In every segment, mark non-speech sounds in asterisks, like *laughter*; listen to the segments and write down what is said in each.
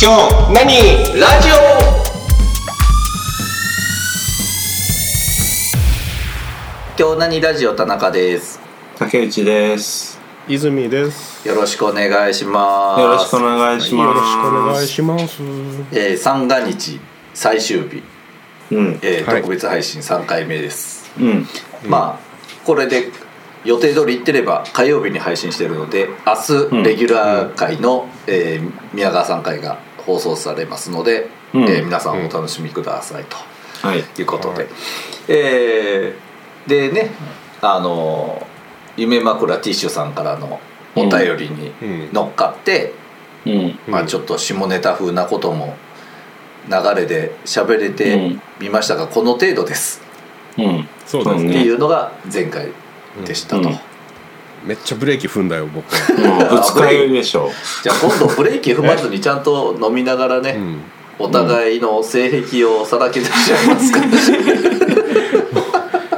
今日何ラジオ？今日何ラジオ田中です竹内です。泉です。よろしくお願いしますよろしくお願いします。よろしくお願いします。えー、三が日最終日、うん。えーはい特別配信3回目です、うん。まあこれで予定通り行ってれば火曜日に配信してるので明うん日レギュラー回の、えー宮川さん回が放送されますので、うんえー皆さんお楽しみくださいと。はい。ということで、はいえーでねあの夢枕ティッシュさんからのお便りにうん乗っかって、うん。まあ、ちょっと下ネタ風なことも流れで喋れてみましたが、この程度ですうん。ってそうですね。いうのが前回でしたと、うんめっちゃブレーキ踏んだよ僕。もう二日酔いでしょ。じゃあ今度ブレーキ踏まずにちゃんと飲みながらね、うん。お互いの性癖をさらけ出しちゃいますか、*laughs*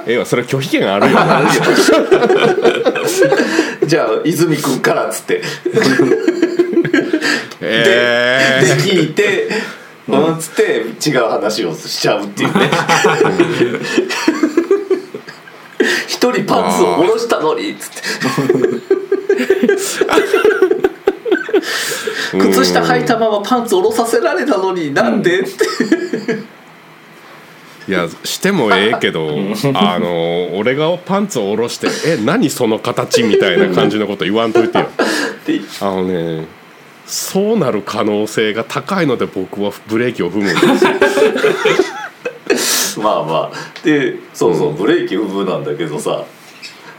ええわそれ拒否権あるよ。*laughs* じゃあ泉君からっつって *laughs* えで聞いてうんっつって違う話をしちゃうっていうね一人パンツを下ろしたのにっつって。ー *laughs* 靴下履いたままパンツ下ろさせられたのになんで？っていやしてもええけど *laughs* あの俺がパンツを下ろして「え何その形」みたいな感じのこと言わんといてよ。っ *laughs* てあのねそうなる可能性が高いので僕はブレーキを踏むんですよ *laughs* まあまあ。でそうそう、うん。ブレーキ踏むなんだけどさ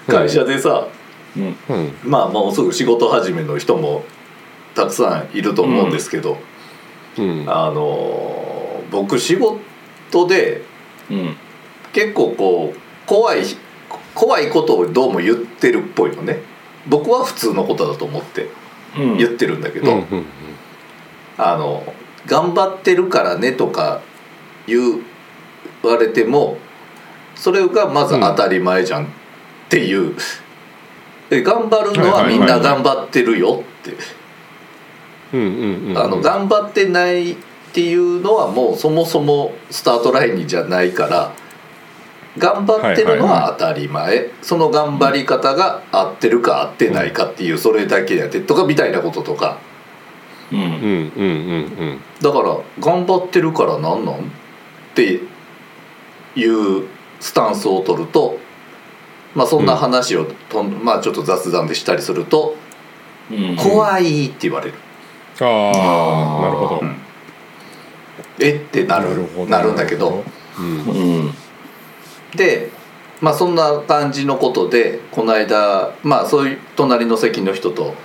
会社でさ、うん。まあもうすぐ仕事始めの人もたくさんいると思うんですけど、うん。あのー僕仕事でうん。結構こう怖い怖いことをどうも言ってるっぽいのね。僕は普通のことだと思ってうん。言ってるんだけど、うんうんあの頑張ってるからねとか言われてもそれがまず当たり前じゃんっていう、で頑張るのはみんな頑張ってるよって、うんうんうんあの頑張ってないっていうのはもうそもそもスタートラインじゃないから頑張ってるのは当たり前、その頑張り方が合ってるか合ってないかっていうそれだけやでとかみたいなこととか。うん。うんうんうんうん。だから頑張ってるからなんなんっていうスタンスを取るとまあそんな話をとん、まあちょっと雑談でしたりすると「うん。怖い」って言われる。ああなるほどうんえってなるほなるんだけどうんうん。でまあそんな感じのことでこの間まあそういう隣の席の人と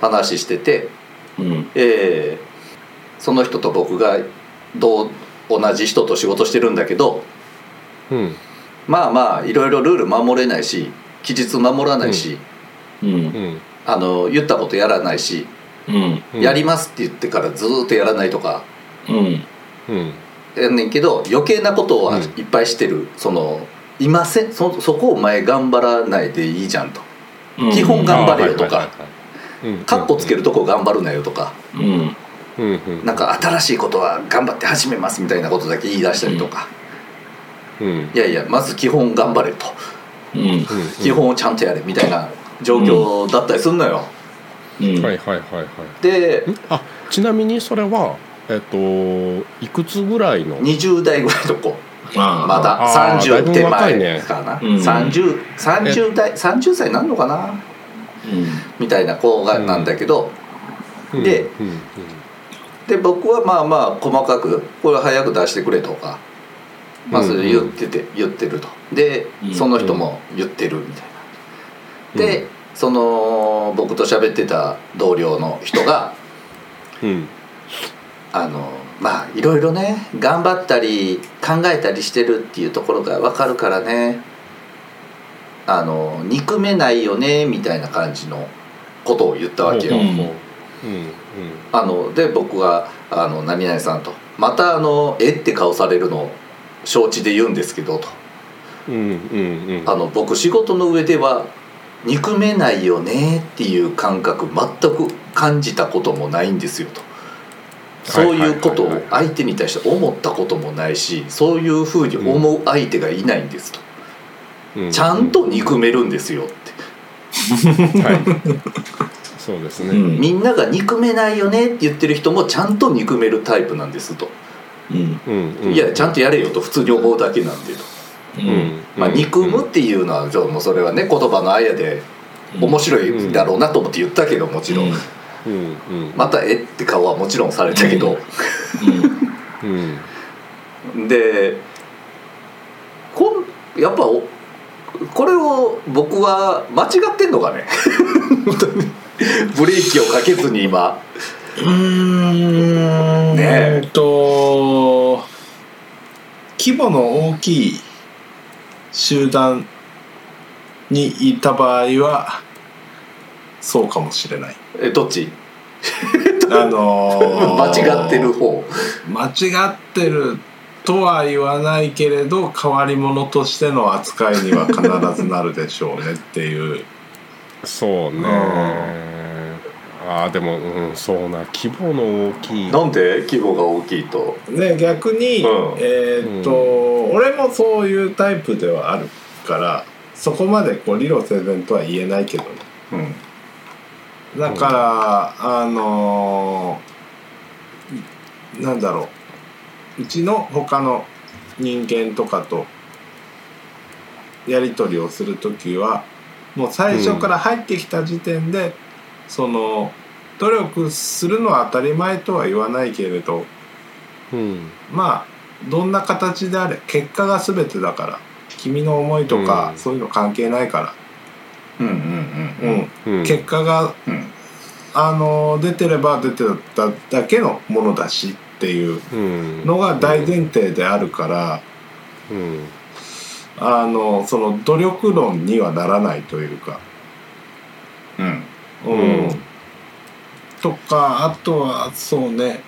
話してて、うん。えーその人と僕がどう同じ人と仕事してるんだけどうん。まあまあいろいろルール守れないし期日守らないし、うん。うん。あの言ったことやらないし、うん。うん。やりますって言ってからずーっとやらないとか。うん。うん。やんねんけど余計なことはいっぱいしてる、そのいませんそそこお前頑張らないでいいじゃんと。基本頑張れよとか。カッコつけるとこ頑張るなよとか。うん。うん。うん。なんか新しいことは頑張って始めますみたいなことだけ言い出したりとか、うん。いやいやまず基本頑張れと。うん。基本をちゃんとやれみたいな状況だったりすんのよ、うん。はいはいはいはい。であちなみにそれはえっといくつぐらいの？20代ぐらいの子。あまだあーだいぶ30手前若いね。かな、うん30 30代30歳なんのかな？うん。みたいな子がなんだけど、でうん。うん。で僕はまあまあ細かくこれ早く出してくれとかまあそれ言ってて、言ってると。でうん。その人も言ってるみたいな。で、その僕と喋ってた同僚の人がうん。あのまあいろいろね頑張ったり考えたりしてるっていうところが分かるからね。あの憎めないよねみたいな感じのことを言ったわけよ。うん。うん。うん。あので僕はあの何々さんとまたあの「え？っ?」て顔されるのを承知で言うんですけどと。うんうんうん。あの僕仕事の上では憎めないよねっていう感覚全く感じたこともないんですよと。そういうことを相手に対して思ったこともないしそういうふうに思う相手がいないんですと、うん。ちゃんと憎めるんですよって。はい。*laughs* そうですね、うん。みんなが憎めないよねって言ってる人もちゃんと憎めるタイプなんですと、いやちゃんとやれよと普通に思うだけなんでと、まあ、憎むっていうのはちょっともうそれはね言葉のあやで面白いだろうなと思って言ったけどもちろん、うん。うん。うんまた「えっ?」て顔はもちろんされたけど、うん。でこんやっぱおこれを僕は間違ってんのかね。*laughs* ブレーキをかけずに今うーん。ねえ。と。規模の大きい集団にいた場合はそうかもしれない。えどっち？*laughs* あのー。*laughs* 間違ってる方。間違ってるとは言わないけれど変わり者としての扱いには必ずなるでしょうねっていう。そうねああでも、うん、そうな規模の大きいなんで規模が大きいと？で逆に、うん。えーっと、俺もそういうタイプではあるからそこまでこう理路整然とは言えないけどね。うん。だから、あのーなんだろう。うちの他の人間とかとやり取りをする時はもう最初から入ってきた時点で、その努力するのは当たり前とは言わないけれどうん。まあどんな形であれ結果が全てだから君の思いとか、うん。そういうの関係ないから、うんうんうん結果がうん。あの出てれば出てただけのものだしっていううん。のが大前提であるから、うん。あのその努力論にはならないというか、うんうん。うんとかあとはそうね。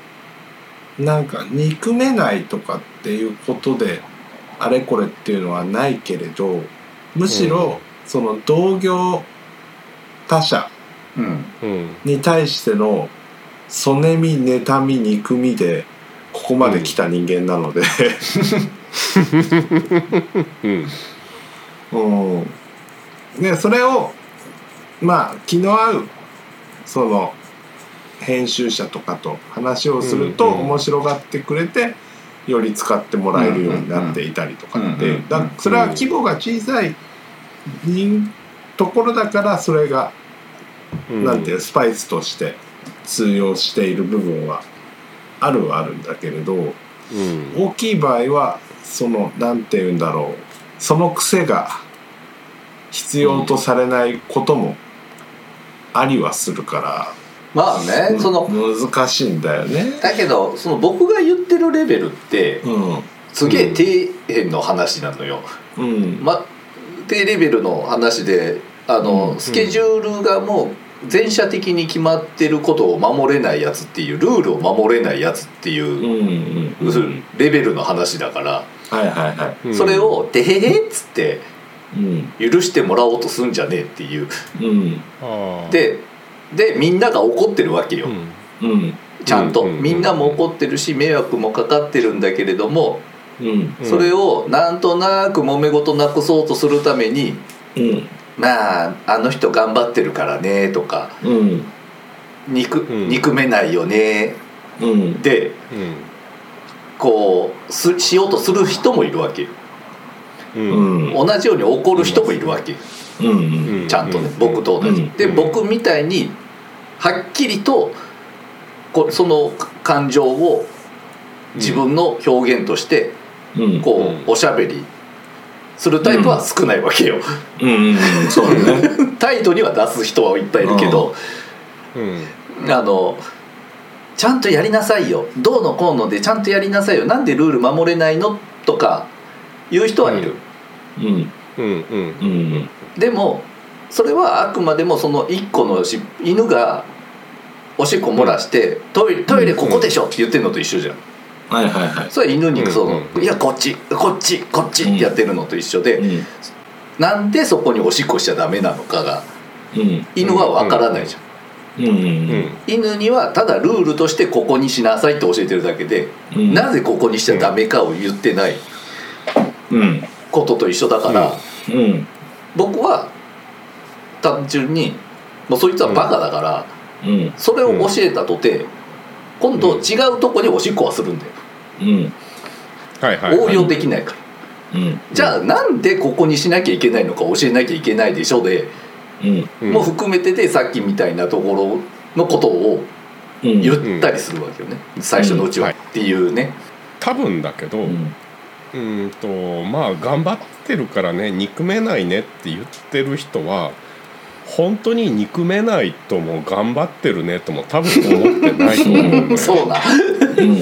なんか憎めないとかっていうことであれこれっていうのはないけれどむしろその同業他者に対してのそねみ妬み憎みでここまで来た人間なので、うん。*laughs* うん、でそれをまあ気の合うその編集者とかと話をするとうんうん面白がってくれてより使ってもらえるようになっていたりとかっうんうんてうん。だそれは規模が小さい人ところだからそれがうん。なんていうスパイスとして通用している部分はあるはあるんだけれどうん。大きい場合はそのなんて言うんだろうその癖が必要とされないこともありはするから、まあねその難しいんだよね。だけどその僕が言ってるレベルってうん。すげえ底辺の話なのよ、うん。ま、低レベルの話であの、うんスケジュールがもう全社的に決まってることを守れないやつっていうルールを守れないやつっていうう、んレベルの話だから、はいはいはい。うんそれを「てへへ」っつってうん許してもらおうとすんじゃねえっていう。ででみんなが怒ってるわけよ、うん。うん。ちゃんと、うんうん。みんなも怒ってるし迷惑もかかってるんだけれどもうん。それをなんとなく揉め事なくそうとするためにうん。まああの人頑張ってるからねとかうん。憎,、うん。憎めないよね。うん。でうん。こうすしようとする人もいるわけよ同じように怒る人もいるわけ。ちゃんとね、うん。僕と同じ、うん。でうん。僕みたいにはっきりとこその感情を自分の表現としてうん。こう、うんおしゃべりするタイプは少ないわけよ。*laughs* 態度には出す人はいっぱいいるけど、うん。あのちゃんとやりなさいよ。どうのこうのでちゃんとやりなさいよ。なんでルール守れないの？とか言う人はいる、うん。うんうん。うんでもそれはあくまでもその一個のし犬がおしっこ漏らして、トイレトイレここでしょって言ってるのと一緒じゃん。はいはいはい。それは犬にその、うんうんいやこっちこっちこっちってやってるのと一緒で、うん。なんでそこにおしっこしちゃダメなのかがうん。犬は分からないじゃん、うんうん犬にはただルールとしてここにしなさいって教えてるだけで、うん。なぜここにしちゃダメかを言ってない。うんことと一緒だから、うん。僕は単純にもうそいつはバカだから、うん。それを教えたとて今度違うとこにおしっこはするんだよ、うん。はいはい、はい、応用できないから、うん。じゃあなんでここにしなきゃいけないのか教えなきゃいけないでしょで、うんうん。もう含めててさっきみたいなところのことをうん。言ったりするわけよね、最初のうちは。うん。っていうね、多分だけど、うんうんとまあ頑張ってるからね憎めないねって言ってる人は本当に憎めないとも頑張ってるねとも多分思ってないと思うんだよ *laughs* そうなうん。うん、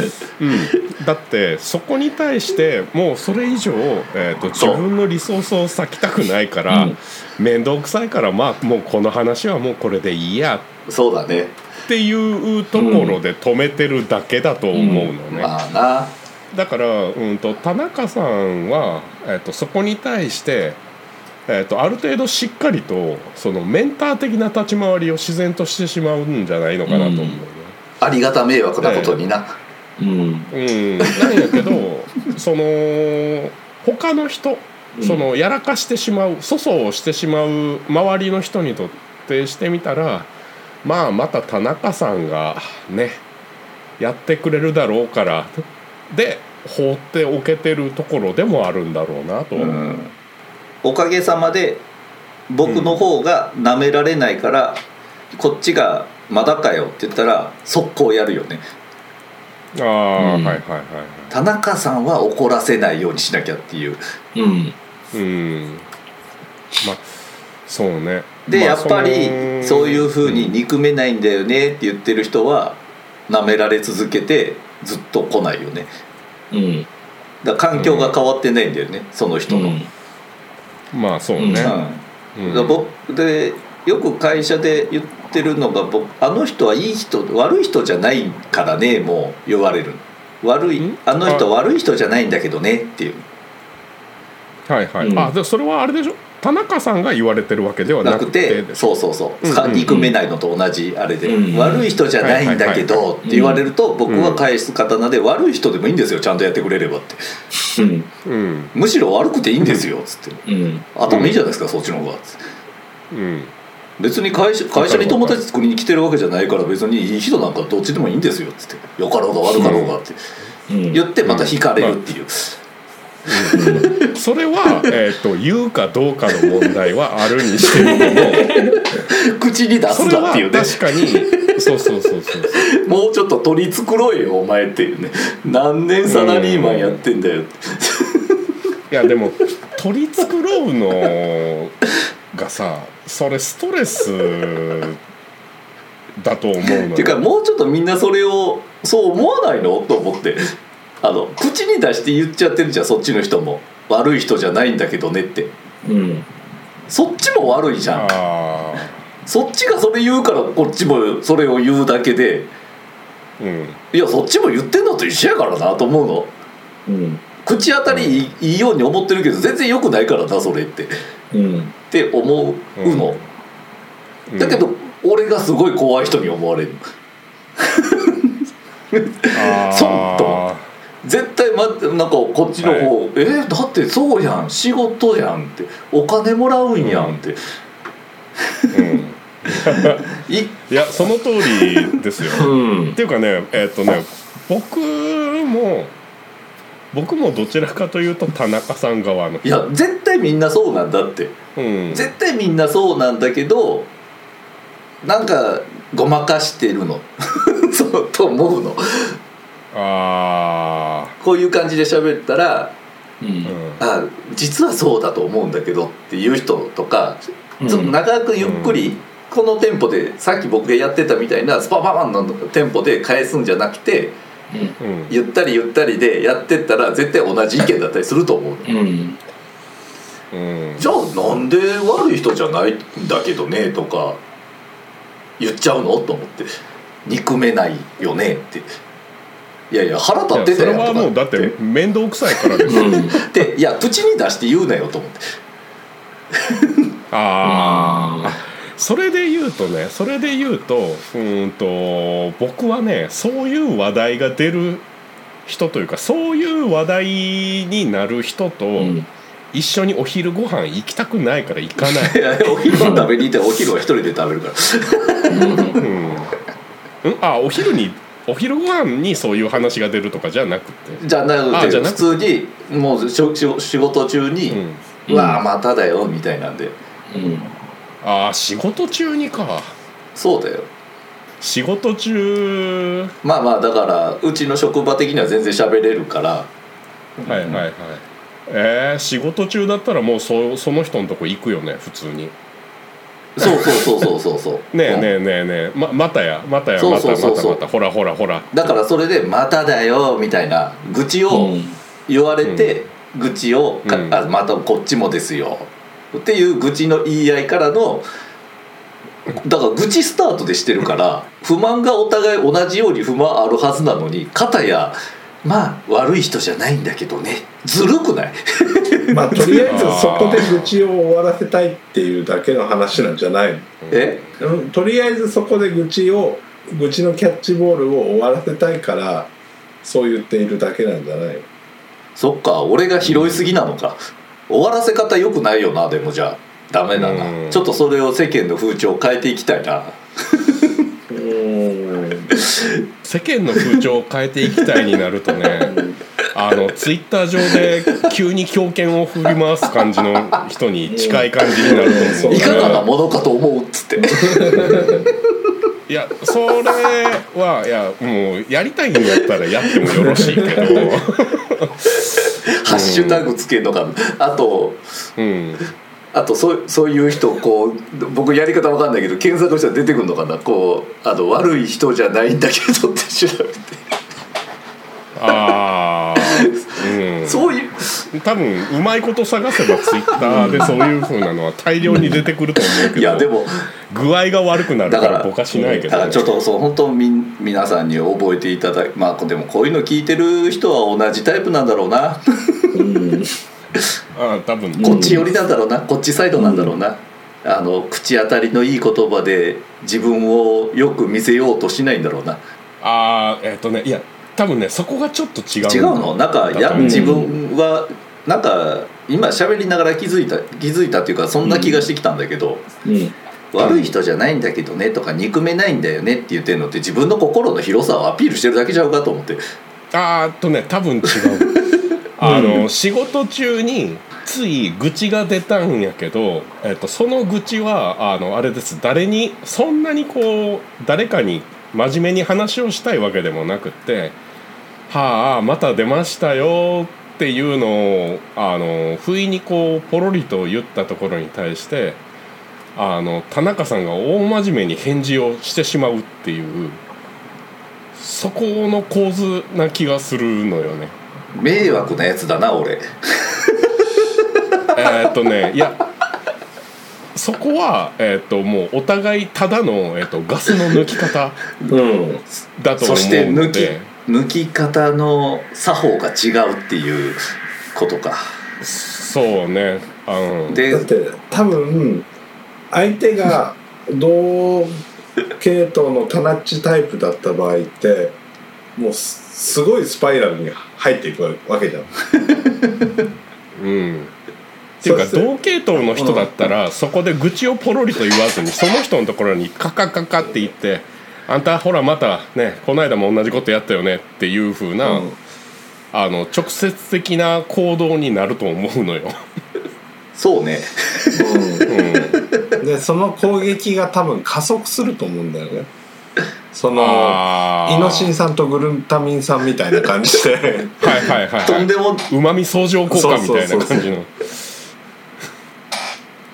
だってそこに対してもうそれ以上、えー、と自分のリソースを割きたくないからうん。面倒くさいからまあもうこの話はもうこれでいいや。そうだね。っていうところで止めてるだけだと思うのね。まあなだから、うん、と田中さんは、えっとそこに対して、えっとある程度しっかりとそのメンター的な立ち回りを自然としてしまうんじゃないのかなと思うね。ありがた迷惑なことにな、うん。うん、なんやけど *laughs* その他の人そのやらかしてしまう粗相をしてしまう周りの人にとってしてみたらまあまた田中さんがねやってくれるだろうからで放っておけてるところでもあるんだろうなと、うん。おかげさまで僕の方が舐められないから、こっちが「まだかよ」って言ったら速攻やるよね。ああ、うん。はいはいはいはい。田中さんは怒らせないようにしなきゃっていう。うん。うん。まあそうね。で、まあやっぱりのそういうふうに憎めないんだよねって言ってる人は舐められ続けてずっと来ないよね。うん。だ環境が変わってないんだよね、その人の、うん。まあそうね、うん。う僕でよく会社で言ってるのが僕あの人はいい人悪い人じゃないからねもう言われる悪いん？あの人悪い人じゃないんだけどねっていう。はいはい、うん。あでそれはあれでしょ？田中さんが言われてるわけではなくて。そうそうそう、うんうんうん。憎めないのと同じあれで、うん悪い人じゃないんだけどって言われると僕は返す刀で悪い人でもいいんですよちゃんとやってくれればって。うん。うん。むしろ悪くていいんですよっつって。うん。頭いいじゃないですかそっちの方が。つってうん。別に会社会社に友達作りに来てるわけじゃないから別にいい人なんかどっちでもいいんですよっつって。よかろうが悪かろうがって。うん。言ってまた引かれるっていう、*laughs* それは、えー、と言うかどうかの問題はあるにしても *laughs* 口に出すなっていうね。確かにそうそうそうそうもうちょっと取り繕えよお前っていうね。何年サラリーマンやってんだよいやでも取り繕うのがさそれストレスだと思うのよ。っていうかもうちょっとみんなそれをそう思わないの？と思ってあの口に出して言っちゃってるじゃんそっちの人も。悪い人じゃないんだけどねって。うん。そっちも悪いじゃん。あそっちがそれ言うからこっちもそれを言うだけで。ーうん。いやそっちも言ってんのと一緒やからなと思うの。うん。口当たりいい,、いいように思ってるけど全然良くないからなそれって。っうん。て思うの、うん。だけど俺がすごい怖い人に思われる。あー。*laughs* そうと絶対待ってなんかこっちの方、えーだってそうやん仕事やんってお金もらうんやんって、うん。い *laughs* いやその通りですよ。うん。っていうかねえっ、とね僕も僕もどちらかというと田中さん側の。いや絶対みんなそうなんだって。うん。絶対みんなそうなんだけどなんかごまかしてるの。*laughs* そうと思うのあこういう感じで喋ったらうん。んあ実はそうだと思うんだけどっていう人とか、うん。ちょっと長くゆっくり、このテンポでさっき僕がやってたみたいなスパパパンのテンポで返すんじゃなくてうん。ゆったりゆったりでやってったら絶対同じ意見だったりすると思う。のうんうん。じゃあなんで悪い人じゃないんだけどねとか言っちゃうのと思って。憎めないよねっていやいや腹立っていやそれはもうだって面倒くさいからですようんでいや口に出して言うなよと思って。あああそれで言うとねそれで言うとうーんと僕はねそういう話題が出る人というかそういう話題になる人とうん。一緒にお昼ご飯行きたくないから行かない。お昼は食べに行ってお昼は一人で食べるから。うん、うん。あお昼にお昼ご飯にそういう話が出るとかじゃなくて。じゃなくて普通にもうしょしょ仕事中にうん「うわあまただよ」みたいなんで。うん。ああ仕事中にか。そうだよ。仕事中。まあまあだからうちの職場的には全然喋れるから。はいはいはい。えー、仕事中だったらもうそその人のとこ行くよね普通にそうそうそうそうそうそう。うんねえねえねえ。ねえままたや。またや。またまたまた。ほらほらほら。だからそれで「まただよ」みたいな。愚痴をうん。言われて、愚痴をか、うん。あまたこっちもですよ。っていう愚痴の言い合いからのだから愚痴スタートでしてるから不満がお互い同じように不満あるはずなのに片やまあ悪い人じゃないんだけどね。ずるくない？*laughs* まあとりあえずそこで愚痴を終わらせたいっていうだけの話なんじゃないの？え？うんとりあえずそこで愚痴を愚痴のキャッチボールを終わらせたいからそう言っているだけなんじゃないの？そっか俺が拾いすぎなのか。終わらせ方良くないよなでもじゃあ。ダメだな。うん。ちょっとそれを世間の風潮を変えていきたいな。*laughs* うん世間の風潮を変えていきたいになるとねあのツイッター上で急に強権を振り回す感じの人に近い感じになると思ういかがなものかと思うっつって。いやそれはいやもうやりたいんだったらやってもよろしいけど。*laughs* ハッシュタグつけるのか。あとうんあとそうそういう人こう僕やり方わかんないけど検索したら出てくるのかな。こうあの悪い人じゃないんだけどって調べて、ああうん。そういう。多分うまいこと探せばツイッターでそういうふうなのは大量に出てくると思うけどいやでも具合が悪くなるかだからら僕はしないけど、ねだからちょっとそう本当みん皆さんに覚えていただまあでもこういうの聞いてる人は同じタイプなんだろうな。うんあ多分。こっち寄りなんだろうな。こっちサイドなんだろうな、あの口当たりのいい言葉で自分をよく見せようとしないんだろうな。あーえっ、とねいや多分ねそこがちょっと違う違うの？なんかや自分はなんか今喋りながら気づいた気づいたっていうかそんな気がしてきたんだけど、うん。悪い人じゃないんだけどねとか憎めないんだよねって言ってるのって自分の心の広さをアピールしてるだけちゃうかと思って。あーっとね多分違う *laughs* あの仕事中につい愚痴が出たんやけど、えっと、その愚痴はあのあれです誰にそんなにこう誰かに真面目に話をしたいわけでもなくって「はあまた出ましたよ」っていうのをあの不意にこうポロリと言ったところに対してあの田中さんが大真面目に返事をしてしまうっていうそこの構図な気がするのよね。迷惑なやつだな俺。*laughs* えーっとねいやそこは、えーっともうお互いただの、えーっとガスの抜き方うん。だと思そしてうの抜きで抜き方の作法が違うっていうことか。そうね。あのでだって多分相手が同系統のタナッチタイプだった場合ってもうすすごいスパイラルに入っていくわけじゃん。*laughs* うん。っていうか同系統の人だったら、そこで愚痴をポロリと言わずにその人のところにカカカカって言って「あんたほらまたねこの間も同じことやったよね」っていう風な、うん。あの直接的な行動になると思うのよ。そうね。*laughs* うん、でその攻撃が多分加速すると思うんだよね。*laughs* そのイノシン酸とグルタミン酸みたいな感じで。はいはいはい、はい、とんでもうまみ相乗効果みたいな感じの。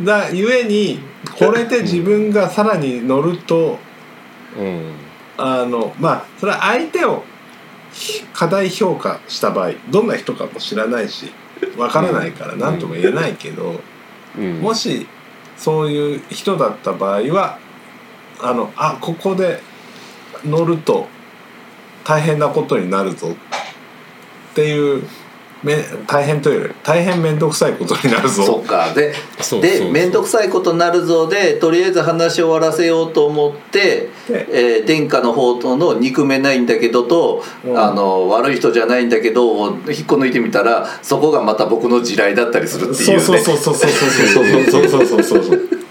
だゆえにこれで自分がさらに乗るとうん。あのまあそれは相手をひ過大評価した場合どんな人かも知らないしわからないから何とも言えないけど、うん。もしそういう人だった場合はあのあここで乗ると大変なことになるぞっていうめ大変というより大変面倒くさいことになるそぞっか。でで面倒くさいことになるぞでとりあえず話を終わらせようと思って、でえー殿下の方との憎めないんだけどと、うん。あの悪い人じゃないんだけどを引っこ抜いてみたらそこがまた僕の地雷だったりするっていうね。そうそうそうそうそうそうそうそうそうそうそう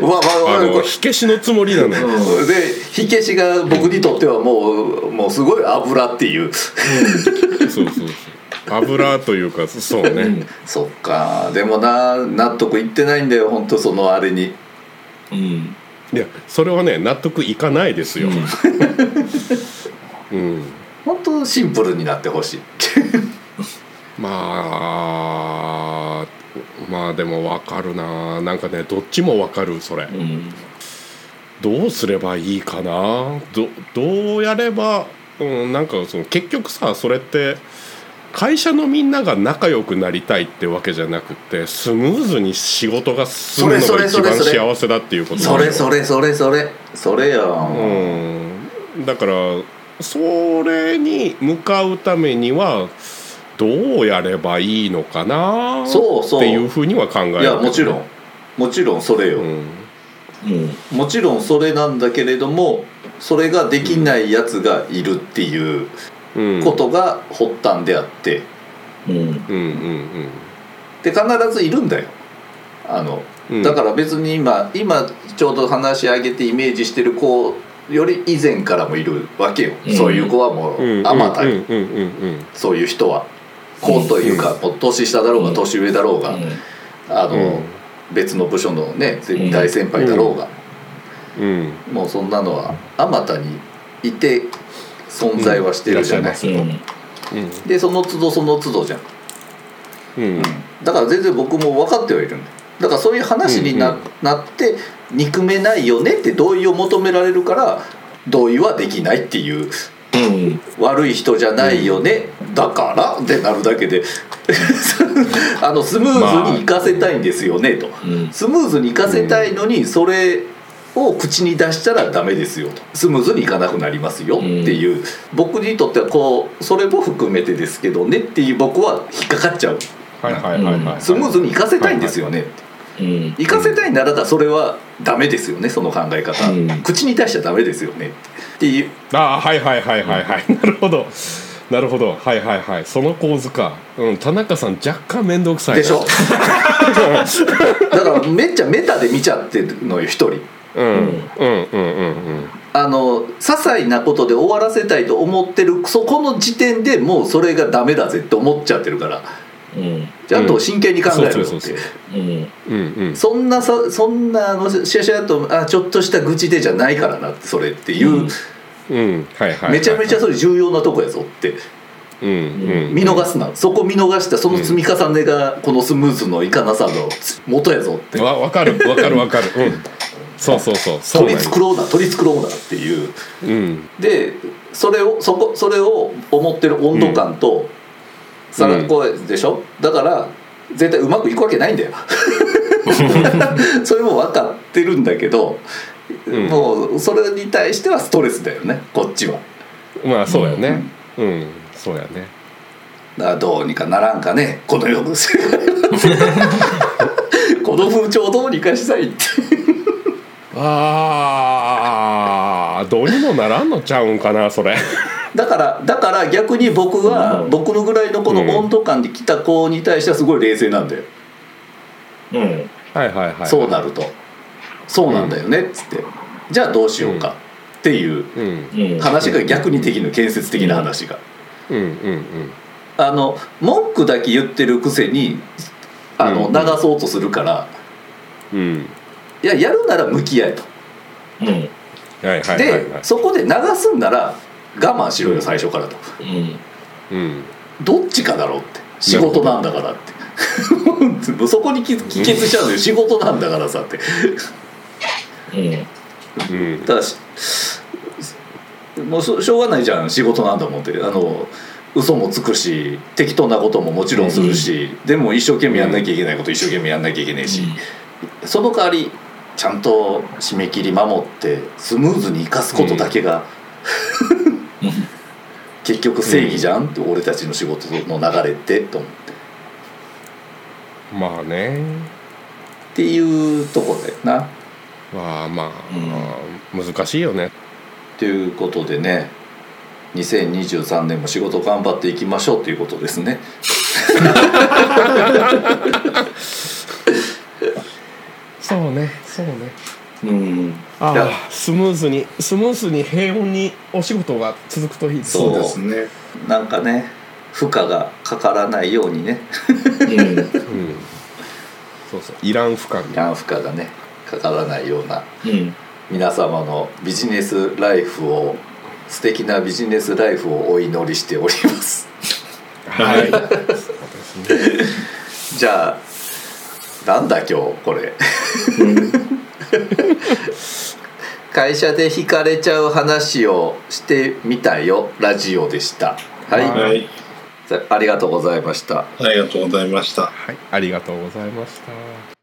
うわまああの火消しのつもりなのよ、で火消しが僕にとってはもうもうすごい油っていう。そうそうそう。油というかそうね、そっか。でもな納得いってないんだよ本当そのあれに。うん。いやそれはね納得いかないですよ、うん。本当シンプルになってほしいまあまあでも分かるな。なんかねどっちも分かるそれ。うんどうすればいいかな。どどうやれば、うん、なんかその結局さそれって会社のみんなが仲良くなりたいってわけじゃなくてスムーズに仕事が進むのが一番幸せだっていうこと。それそれれそれそれ。それよ、うん。だからそれに向かうためにはどうやればいいのかなそうそう。っていうふうには考える。いやもちろん。もちろんそれよ、うん。うんもちろんそれなんだけれどもそれができないやつがいるっていううん。ことが発端であって。うん。うん。うんで必ずいるんだよ。あのうん。だから別に今今ちょうど話し上げてイメージしてる子より以前からもいるわけよ、うん。そういう子はもうん。うあまたよ、うん。うん。うん。うん。そういう人は子というか、もう年下だろうがうん。年上だろうが、あの、うん。別の部署のねん。大先輩だろうが、うん。もうそんなのはあまたにいて存在はしてるじゃない、うんいらっしゃいうん。でその都度その都度じゃん。うん。だから全然僕も分かってはいるんだよ。だからそういう話にな,、なって憎めないよねって同意を求められるから同意はできないっていううん。悪い人じゃないよね、だから？ってなるだけで。*laughs* あのスムーズに行かせたいんですよねと、うん。スムーズに行かせたいのにそれを口に出したらダメですよと。スムーズにいかなくなりますよっていう、僕にとってはこうそれも含めてですけどねっていう僕は引っかかっちゃう。スムーズに行かせたいんですよねって。うん。行かせたいならばそれはダメですよねその考え方、うん。口に出しちゃダメですよねっていう。ああはいはいはいはいはい。*laughs* なるほどなるほど。はいはいはい。その構図か。うん。田中さん若干面倒くさいな。でしょ？*laughs* だからめっちゃメタで見ちゃってるのよ一人。うん。うんうんうんうん。あの些細なことで終わらせたいと思ってるそこの時点でもうそれがダメだぜって思っちゃってるから。うん。ちゃんと真剣に考えるって。そんうん。うん。そんなさそんなあのシャシャとあちょっとした愚痴でじゃないからなってそれっていう、うんうん。はいはいはい。めちゃめちゃそれ重要なとこやぞって。うんうん。見逃すな、そこ見逃したその積み重ねがこのスムーズのいかなさの元やぞって、わ分かる分かる分かる。うん。そうそうそうそう。取り繕うな取り繕うなっていう。うん。でそれをそこそれを思ってる温度感と、さらこうでしょ？だから絶対うまくいくわけないんだよ。*laughs* *laughs* それも分かってるんだけど、うん。もうそれに対してはストレスだよねこっちは。まあそうやね。うん。そうやね。だからどうにかならんかねこの世の世界 *laughs* この風潮をどうにかしたいって。あーどうにもならんのちゃうんかなそれ。だからだから逆に僕は、うん。僕のぐらいのこの温度感で来た子に対してはすごい冷静なんだよ、うん。はいはいはい。そうなるとそうなんだよねっつって、じゃあどうしようかっていう話が逆にできるの建設的な話が、あの文句だけ言ってるくせにあの、うん。流そうとするからうん。いややるなら向き合えと、うん。はいはいはいで、はい。そこで流すんなら我慢しろよ最初からと。うん。うんどっちかだろうって。仕事なんだからって。*laughs* そこに帰帰結しちゃうのよ。仕事なんだからさってうん。うん。ただしもうしょうがないじゃん仕事なんだもんって。あの嘘もつくし適当なことももちろんするし、でも一生懸命やんなきゃいけないこと一生懸命やんなきゃいけないし、その代わりちゃんと締め切り守ってスムーズに生かすことだけが、っ *laughs* 結局正義じゃんって、俺たちの仕事の流れってと思って。まあねっていうとこだよなまあまあ、うん。難しいよね。ということでね。2023年も仕事頑張っていきましょうということですね。*laughs* そうねそうね。うん。ああ。スムーズにスムーズに平穏にお仕事が続くといいですそうそうですね。なんかね負荷がかからないようにね。うん。うん。そうそう。いらん負荷に。負荷がねかからないようなうん。皆様のビジネスライフを素敵なビジネスライフをお祈りしております。はい。*laughs* じゃあなんだ今日これ？*laughs* 会社で引かれちゃう話をしてみたよ。ラジオでした。はい、はい。ありがとうございました。ありがとうございました。はい。ありがとうございました